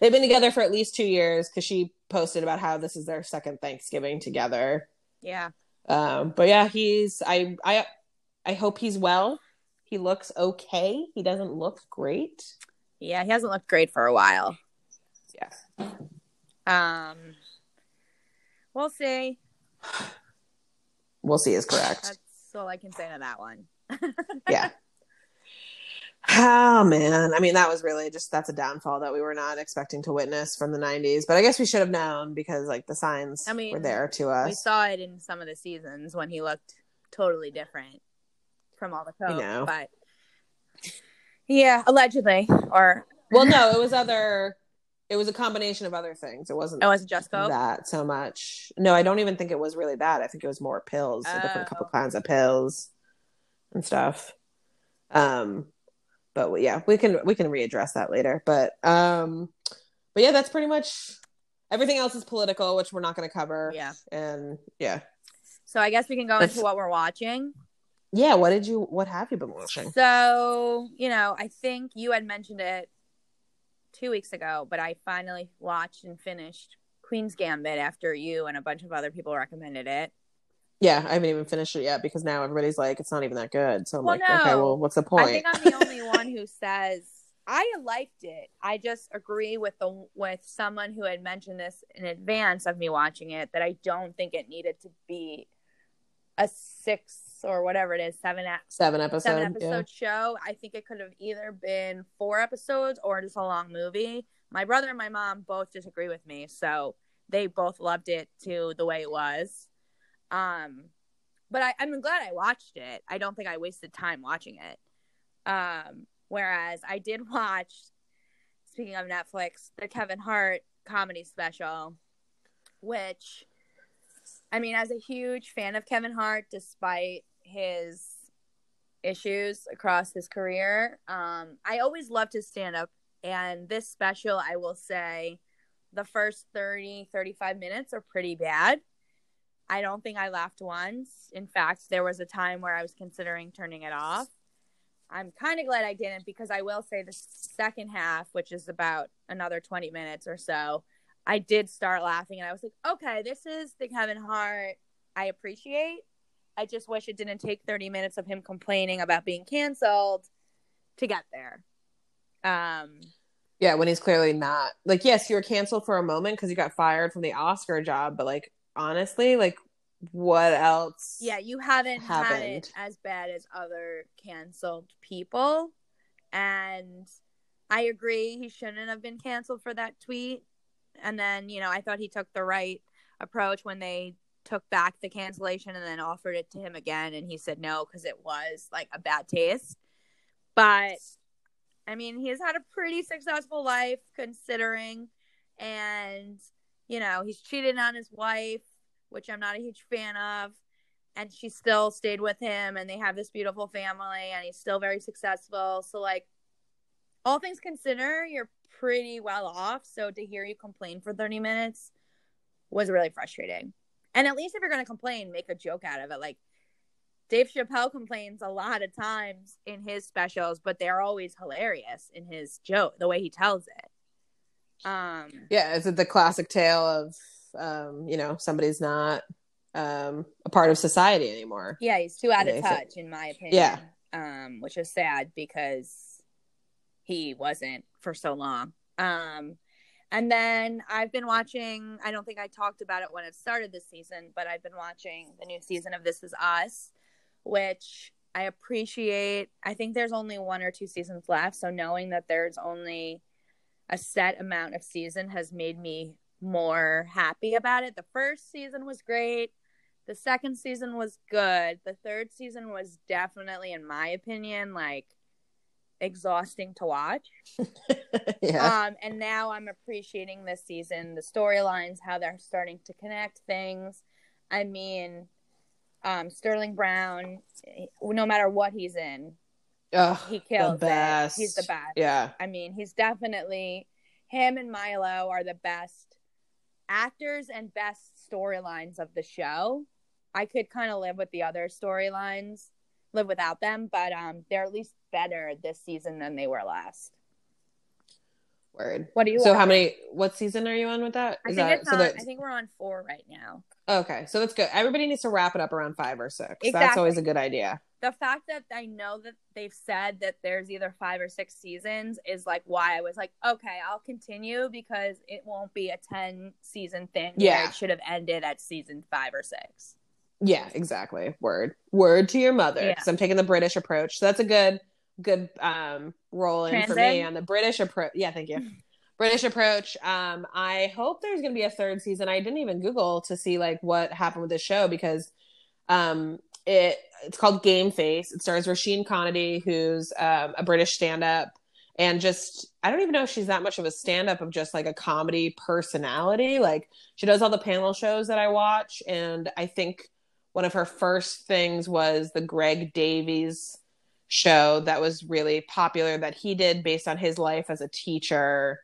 they've been together for at least 2 years cuz she posted about how this is their second Thanksgiving together. Yeah. Um but yeah, he's I I I hope he's well. He looks okay. He doesn't look great. Yeah, he hasn't looked great for a while. Yeah. Um we'll see. We'll see is correct. That's all I can say to that one. yeah. Oh man, I mean that was really just that's a downfall that we were not expecting to witness from the '90s. But I guess we should have known because like the signs I mean, were there to us. We saw it in some of the seasons when he looked totally different from all the coke. know. But yeah, allegedly, or well, no, it was other. It was a combination of other things. It wasn't. it wasn't just coke. that so much. No, I don't even think it was really that. I think it was more pills, a different couple Oh. kinds of pills and stuff. Um, but yeah, we can we can readdress that later. But um, but yeah, that's pretty much everything else is political, which we're not going to cover. Yeah. and yeah, So I guess we can go Let's- into what we're watching. Yeah. What did you? What have you been watching? So, you know, I think you had mentioned it two weeks ago, but I finally watched and finished Queen's Gambit after you and a bunch of other people recommended it. Yeah, I haven't even finished it yet because now everybody's like, it's not even that good. So I'm Well, like, okay, well, what's the point? I think I'm the only one who says I liked it. I just agree with the with someone who had mentioned this in advance of me watching it that I don't think it needed to be a six or whatever it is, seven act seven episodes. seven yeah. episode show. I think it could have either been four episodes or just a long movie. My brother and my mom both disagree with me, so they both loved it to the way it was. Um, but I, I'm glad I watched it. I don't think I wasted time watching it. Um, whereas I did watch, speaking of Netflix, the Kevin Hart comedy special, which, I mean, as a huge fan of Kevin Hart, despite his issues across his career, um, I always loved his stand up. And this special, I will say, the first 30, 35 minutes are pretty bad. I don't think I laughed once. In fact, there was a time where I was considering turning it off. I'm kind of glad I didn't because I will say the second half, which is about another 20 minutes or so, I did start laughing and I was like, okay, this is the Kevin Hart I appreciate. I just wish it didn't take 30 minutes of him complaining about being canceled to get there. Um, Yeah, when he's clearly not. Like, yes, you were canceled for a moment because you got fired from the Oscar job, but like, honestly, like, what else? yeah, you haven't had happened. it as bad as other canceled people. And I agree, he shouldn't have been canceled for that tweet. And then, you know, I thought he took the right approach when they took back the cancellation and then offered it to him again. And he said no because it was like a bad taste. But I mean, he has had a pretty successful life considering. And, you know, he's cheated on his wife, which I'm not a huge fan of. And she still stayed with him, and they have this beautiful family, and he's still very successful. So, like, all things considered, you're pretty well off. So, to hear you complain for 30 minutes was really frustrating. And at least if you're going to complain, make a joke out of it. Like, Dave Chappelle complains a lot of times in his specials, but they're always hilarious in his joke, the way he tells it. Um, Yeah, is it the classic tale of, um, you know, somebody's not um, a part of society anymore? yeah, he's too out of say- touch, in my opinion. Yeah. Um, which is sad because he wasn't for so long. Um, and then I've been watching, I don't think I talked about it when it started this season, but I've been watching the new season of This Is Us, which I appreciate. I think there's only one or two seasons left. So knowing that there's only a set amount of season has made me more happy about it. The first season was great. The second season was good. The third season was definitely, in my opinion, like exhausting to watch. yeah. Um, and now I'm appreciating this season, the storylines, how they're starting to connect things. I mean, um, Sterling Brown, no matter what he's in, Ugh, he kills the best. it. He's the best. Yeah. I mean, he's definitely him and Milo are the best actors and best storylines of the show. I could kind of live with the other storylines live without them, but um, they're at least better this season than they were last. Word. What do you? So how many? What season are you on with that? Is I think that, it's so on, I think we're on four right now. Okay, so that's good. Everybody needs to wrap it up around five or six. Exactly. That's always a good idea. The fact that I know that they've said that there's either five or six seasons is like why I was like, okay, I'll continue because it won't be a ten season thing. Yeah, it should have ended at season five or six. Yeah, exactly. Word. Word to your mother. Because yeah. I'm taking the British approach. So that's a good good um roll in Transit. for me on the British approach. Yeah, thank you. British approach. Um, I hope there's gonna be a third season. I didn't even Google to see like what happened with the show because um it it's called Game Face. It stars Roisin Conaty, who's um, a British stand-up, and just I don't even know if she's that much of a stand-up of just like a comedy personality. Like she does all the panel shows that I watch, and I think one of her first things was the Greg Davies show that was really popular that he did based on his life as a teacher.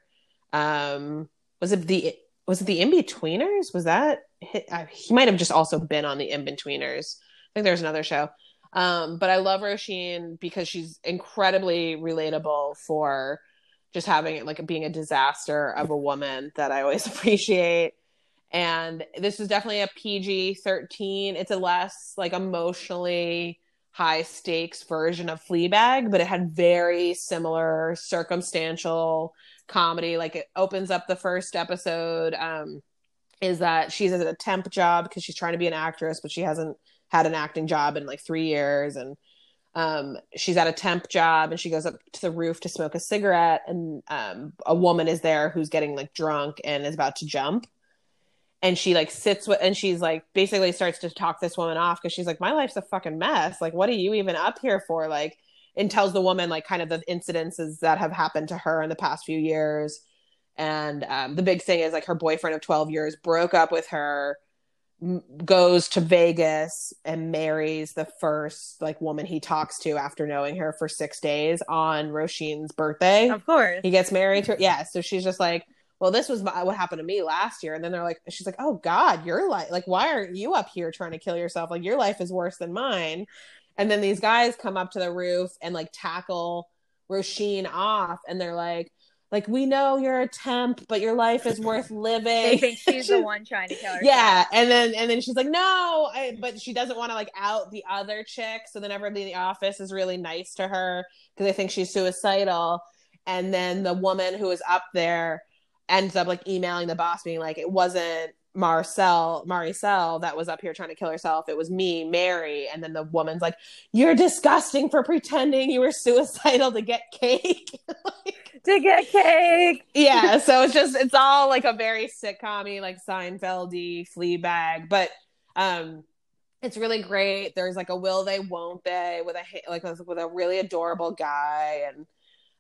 Um, was it the was it the Inbetweeners? Was that he might have just also been on the Inbetweeners? I think there's another show. Um, but I love Roisin because she's incredibly relatable for just having it like being a disaster of a woman that I always appreciate and this is definitely a PG 13. It's a less like emotionally high stakes version of Fleabag, but it had very similar circumstantial comedy. Like it opens up the first episode um, is that she's at a temp job because she's trying to be an actress, but she hasn't had an acting job in like three years. And um, she's at a temp job and she goes up to the roof to smoke a cigarette. And um, a woman is there who's getting like drunk and is about to jump and she like sits with and she's like basically starts to talk this woman off because she's like my life's a fucking mess. Like what are you even up here for? Like and tells the woman like kind of the incidences that have happened to her in the past few years. And um, the big thing is like her boyfriend of 12 years broke up with her m- goes to vegas and marries the first like woman he talks to after knowing her for six days on roisin's birthday. Of course. He gets married to her. Yeah so she's just like well, this was what happened to me last year. And then they're like, she's like, oh God, your life, like, why aren't you up here trying to kill yourself? Like, your life is worse than mine. And then these guys come up to the roof and like tackle Roisin off. And they're like, like we know you're a temp, but your life is worth living. they think she's the one trying to kill herself. Yeah, and then and then she's like, no, I, but she doesn't want to like out the other chick. So then everybody in the office is really nice to her because they think she's suicidal. And then the woman who is up there ends up like emailing the boss being like it wasn't Marcel Maricel that was up here trying to kill herself. It was me, Mary. And then the woman's like, You're disgusting for pretending you were suicidal to get cake. like, to get cake. yeah. So it's just it's all like a very sitcom like Seinfeldy Fleabag. But um it's really great. There's like a will they, won't they with a like with a really adorable guy and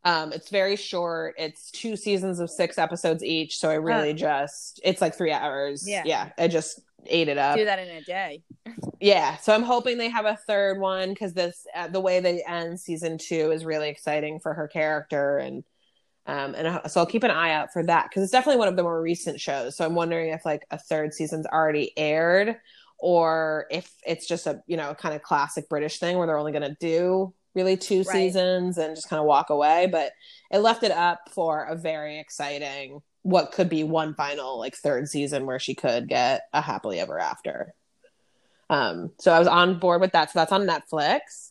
um, it's very short. It's two seasons of six episodes each, so I really just it's like three hours. Yeah, yeah. I just ate it up. Do that in a day. yeah, so I'm hoping they have a third one because this uh, the way they end season two is really exciting for her character and. Um, and so I'll keep an eye out for that because it's definitely one of the more recent shows. So I'm wondering if like a third season's already aired, or if it's just a you know kind of classic British thing where they're only going to do really two right. seasons and just kind of walk away. But it left it up for a very exciting, what could be one final like third season where she could get a happily ever after. Um, so I was on board with that. So that's on Netflix.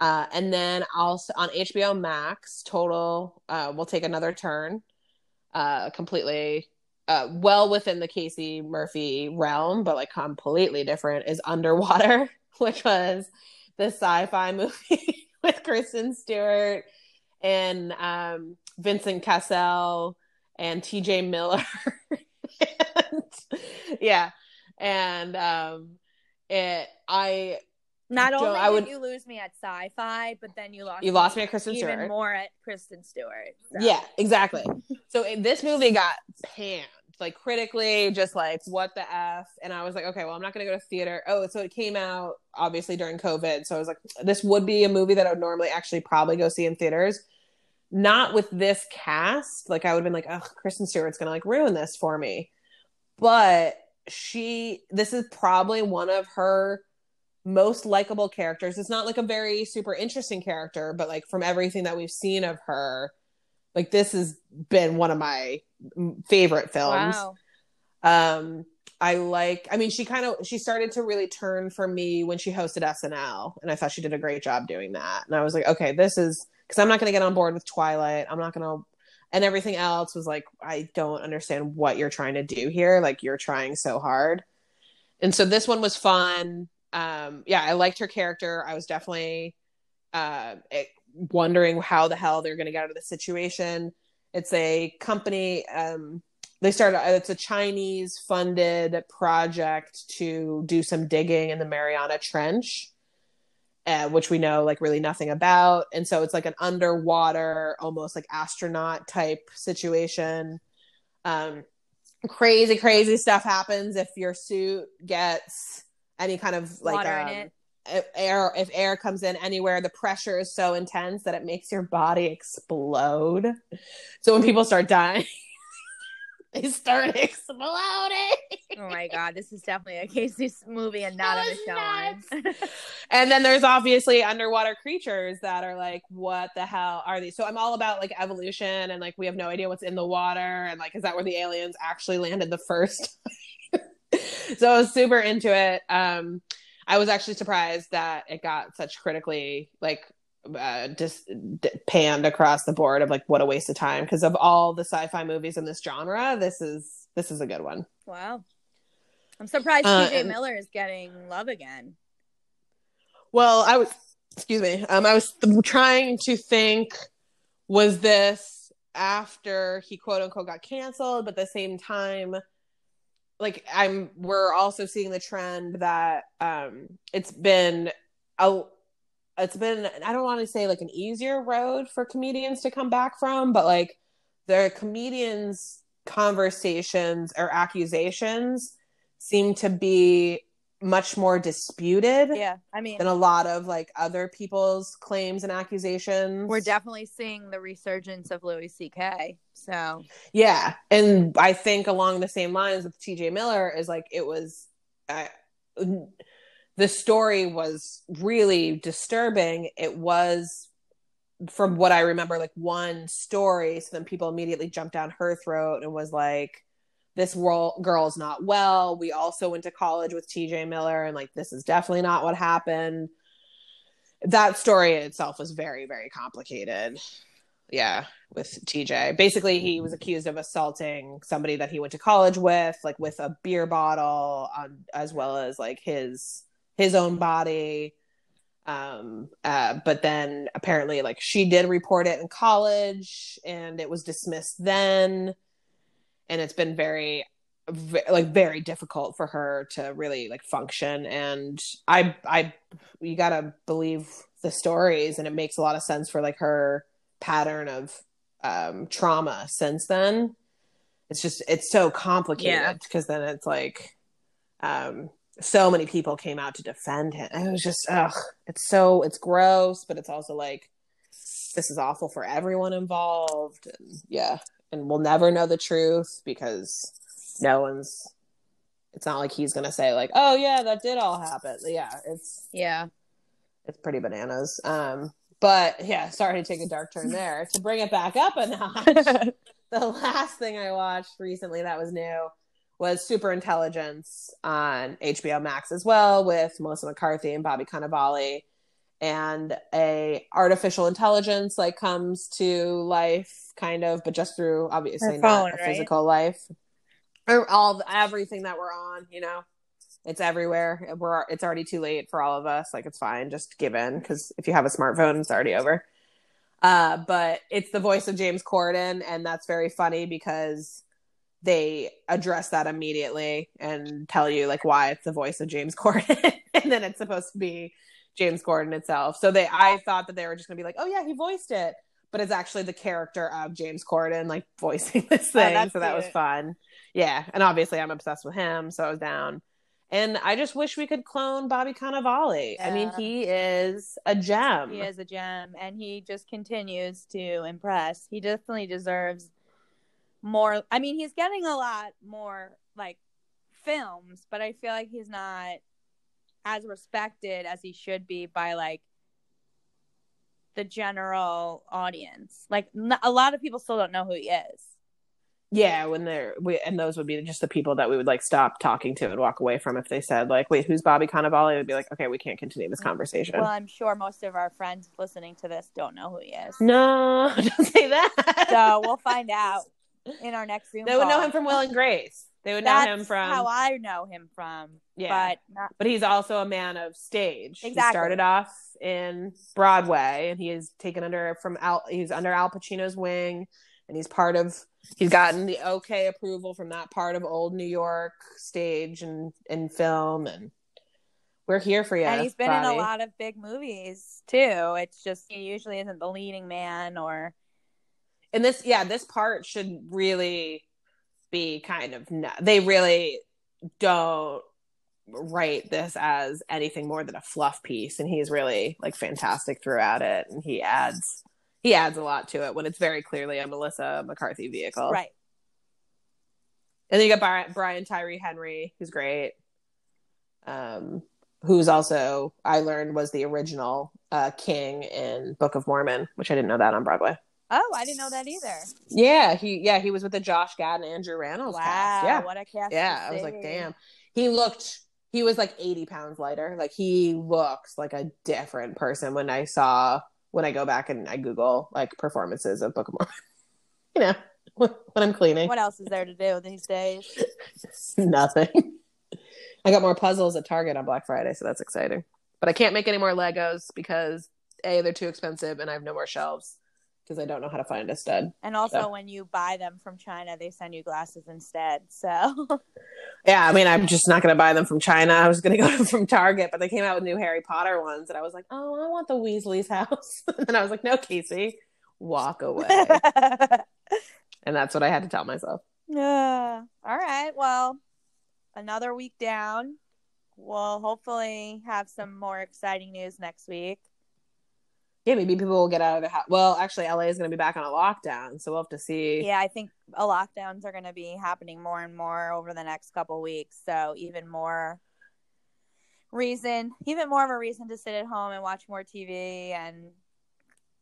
Uh, and then also on HBO Max, total uh, will take another turn, uh, completely uh, well within the Casey Murphy realm, but like completely different. Is Underwater, which was the sci-fi movie with Kristen Stewart and um, Vincent Cassel and T.J. Miller. and, yeah, and um, it I Not only I did would- you lose me at sci-fi, but then you lost you lost me at Kristen even Stewart. more at Kristen Stewart. so. Yeah, exactly. so it- this movie got panned, like critically, just like what the f. And I was like, okay, well, I'm not to go to theater. Oh, so it came out obviously during COVID. So I was like, this would be a movie that I would normally actually probably go see in theaters. Not with this cast. Like I would have been like, oh, Kristen Stewart's to like ruin this for me. But she, this is probably one of her most likable characters. It's not like a very super interesting character, but like from everything that we've seen of her, like this has been one of my favorite films. Wow. Um, I like. I mean, she kind of she started to really turn for me when she hosted SNL, and I thought she did a great job doing that. And I was like, okay, this is because I'm not going to get on board with Twilight. I'm not going to. And everything else was like, I don't understand what you're trying to do here. Like you're trying so hard. And so this one was fun. Um, yeah, I liked her character. I was definitely uh, wondering how the hell they're going to get out of the situation. It's a company. Um, they started. It's a Chinese funded project to do some digging in the Mariana Trench, uh, which we know like really nothing about. And so it's like an underwater, almost like astronaut type situation. Um, crazy, crazy stuff happens if your suit gets any kind of like um, air if air comes in anywhere the pressure is so intense that it makes your body explode. So when people start dying they start exploding. Oh my god, this is definitely a Casey movie and not a Michelle and then there's obviously underwater creatures that are like what the hell are these? So i'm all about like evolution and like we have no idea what's in the water and like is that where the aliens actually landed the first? So i was super into it. Um i was actually surprised that it got such critically like uh just d- panned across the board of like what a waste of time because of all the sci-fi movies in this genre this is this is a good one wow. I'm surprised Uh, TJ Miller is getting love again. Well, I was, excuse me, um, I was th- trying to think, was this after he quote unquote got canceled, but at the same time, like I'm, we're also seeing the trend that um, it's been a, it's been I don't want to say like an easier road for comedians to come back from, but like the comedians' conversations or accusations seem to be much more disputed Yeah, I mean, than a lot of like other people's claims and accusations. we're definitely seeing the resurgence of Louis C.K. So yeah, and I think along the same lines with T.J. Miller is like it was, uh, the story was really disturbing. It was, from what I remember, like one story. So then people immediately jumped down her throat and was like. This world, girl's not well. We also went to college with TJ Miller, and like, this is definitely not what happened. That story itself was very, very complicated. yeah with tj basically he was accused of assaulting somebody that he went to college with like with a beer bottle on as well as like his his own body um uh but then apparently like she did report it in college and it was dismissed then and it's been very like very difficult for her to really like function. And i i you gotta believe the stories and it makes a lot of sense for like her pattern of um trauma since then. It's just it's so complicated because then it's like um so many people came out to defend him. It was just ugh it's so it's gross but it's also like this is awful for everyone involved and yeah and we'll never know the truth because no one's it's not like he's gonna say like oh yeah that did all happen. Yeah it's yeah, it's pretty bananas. Um but yeah sorry to take a dark turn there. To bring it back up a notch the last thing i watched recently that was new was super intelligence on hbo max as well with melissa mccarthy and bobby cannavale and a artificial intelligence like comes to life kind of but just through obviously not a right? physical life. Or all everything that we're on you know? It's everywhere. We're it's already too late for all of us. Like it's fine. Just give in because if you have a smartphone it's already over. Uh but it's the voice of james corden and that's very funny because they address that immediately and tell you like why it's the voice of james corden and then it's supposed to be james corden itself so they i thought that they were just gonna be like oh yeah he voiced it but it's actually the character of james corden like voicing this oh, thing that's so that was fun yeah and obviously i'm obsessed with him so i was down and I just wish we could clone Bobby Cannavale. I mean, he is a gem. He is a gem, and he just continues to impress. He definitely deserves more. I mean, he's getting a lot more like films, but I feel like he's not as respected as he should be by like the general audience. Like n- a lot of people still don't know who he is. Yeah, when they're we, and those would be just the people that we would like stop talking to and walk away from if they said like, "Wait, who's Bobby Cannavale?" We'd be like, "Okay, we can't continue this mm. conversation." Well, I'm sure most of our friends listening to this don't know who he is. no, don't say that. So we'll find out in our next Zoom. they would know him from Will and Grace. They would That's know him from how I know him from. yeah. But not but he's also a man of stage. He started off in Broadway, and he is taken under from Al. He's under Al Pacino's wing, and he's part of. He's gotten the okay approval from that part of old New York stage and and film, and we're here for you. and he's been in a lot of big movies too. It's just he usually isn't the leading man or And this, yeah, this part should really be kind of. No, they really don't write this as anything more than a fluff piece, and he's really like fantastic throughout it, and he adds he adds a lot to it when it's very clearly a Melissa McCarthy vehicle. right. And then you got Brian, Brian Tyree Henry, who's great. Um, who's also I learned was the original uh, king in Book of Mormon, which I didn't know that on Broadway. Oh, I didn't know that either. Yeah, he yeah he was with the Josh Gad and Andrew Rannells wow, cast. Yeah, what a cast! yeah. I was like, damn. He looked. He was like eighty pounds lighter. Like he looks like a different person when I saw when I go back and I Google like performances of Book of Mormon. you know, when I'm cleaning, What else is there to do these days? nothing. I got more puzzles at Target on Black Friday, so that's exciting. But I can't make any more Legos because a they're too expensive and I have no more shelves because I don't know how to find a stud. And also, So. when you buy them from China, they send you glasses instead. So Yeah, I mean, I'm just not going to buy them from China. I was going to go from Target, but they came out with new Harry Potter ones, and I was like, oh, I want the Weasley's house. and I was like, no, Casey, walk away. and that's what I had to tell myself. Yeah. All right. Well, another week down. We'll hopefully have some more exciting news next week. Yeah, maybe people will get out of the house. Well, actually, LA is going to be back on a lockdown, so we'll have to see. Yeah, I think lockdowns are going to be happening more and more over the next couple weeks. So even more reason, even more of a reason to sit at home and watch more TV and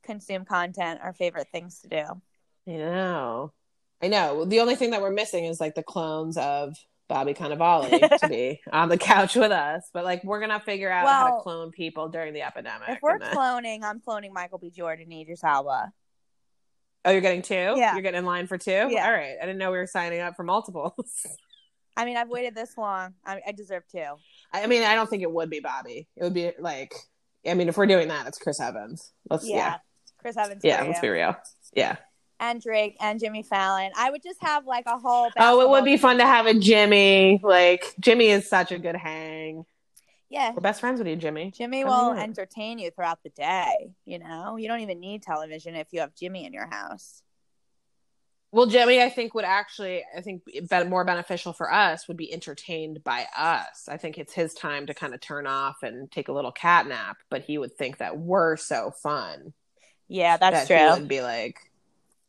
consume content. Our favorite things to do. I know. I know. The only thing that we're missing is like the clones of Bobby Cannavale to be on the couch with us. But like, we're gonna figure out how to clone people during the epidemic. If we're then- cloning, I'm cloning Michael B. Jordan, Idris Elba. oh, you're getting two. Yeah. You're getting in line for two. Yeah. All right. I didn't know we were signing up for multiples. I mean, I've waited this long. I, I deserve two. I mean, I don't think it would be Bobby. It would be like, I mean, if we're doing that, it's Chris Evans. Let's Yeah. yeah, Chris Evans. yeah. let's you. be real. Yeah. And Drake and Jimmy Fallon. I would just have like a whole. Oh, it would be fun to have a Jimmy. Like Jimmy is such a good hang. Yeah, We're best friends with you, Jimmy. Jimmy will know? entertain you throughout the day. You know, you don't even need television if you have Jimmy in your house. Well, Jimmy, I think would actually, I think, more beneficial for us would be entertained by us. I think it's his time to kind of turn off and take a little cat nap. But he would think that we're so fun Yeah, that's that he true. would be like,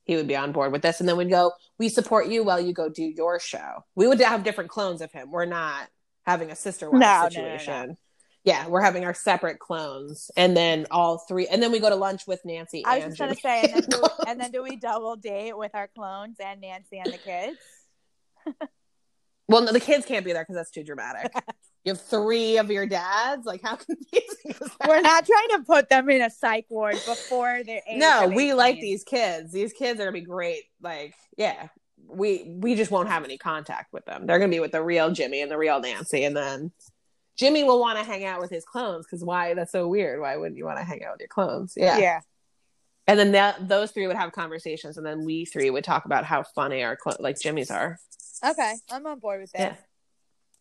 he would be on board with this, and then we'd go, "We support you while you go do your show." We would have different clones of him. We're not having a sister wife No, no, no, no. situation. Yeah, we're having our separate clones, and then all three, and then we go to lunch with Nancy. I was just gonna say, and then, do, and then do we double date with our clones and Nancy and the kids? well, no, the kids can't be there because that's too dramatic. You have three of your dads. Like, how confusing? We're not trying to put them in a psych ward before their age. no, we like these kids. These kids are gonna be great. Like, yeah, we we just won't have any contact with them. They're gonna be with the real Jimmy and the real Nancy, and then Jimmy will want to hang out with his clones because why? That's so weird. Why wouldn't you want to hang out with your clones? Yeah. Yeah. And then that those three would have conversations, and then we three would talk about how funny our clo- like Jimmy's are. Okay, I'm on board with that. Yeah.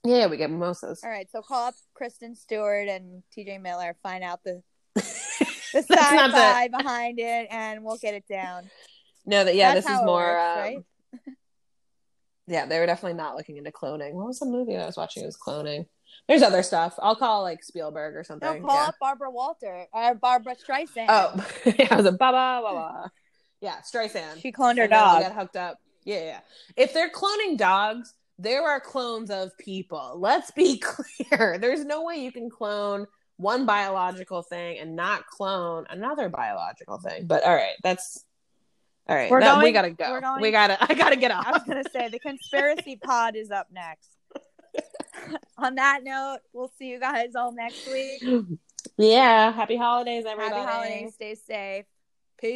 Yeah, we get mimosas. All right, so call up Kristen Stewart and TJ Miller, find out the the not the- behind it, and we'll get it down. No, that yeah, That's this is more. works, um, right? Yeah, they were definitely not looking into cloning. What was the movie I was watching? It was cloning. There's other stuff. I'll call like Spielberg or No, something. call yeah. up Barbara Walter or Barbara Streisand. Oh, yeah, I was a baba baba. Yeah, Streisand. she cloned her And dog. Get hooked up. Yeah, yeah. If they're cloning dogs, there are clones of people. Let's be clear. There's no way you can clone one biological thing and not clone another biological thing. But all right, that's all right. We're that- we gotta go. going- we gotta. I gotta get off. I was gonna say the conspiracy pod is up next. On that note, we'll see you guys all next week. yeah. Happy holidays, everybody. Happy holidays. Stay safe.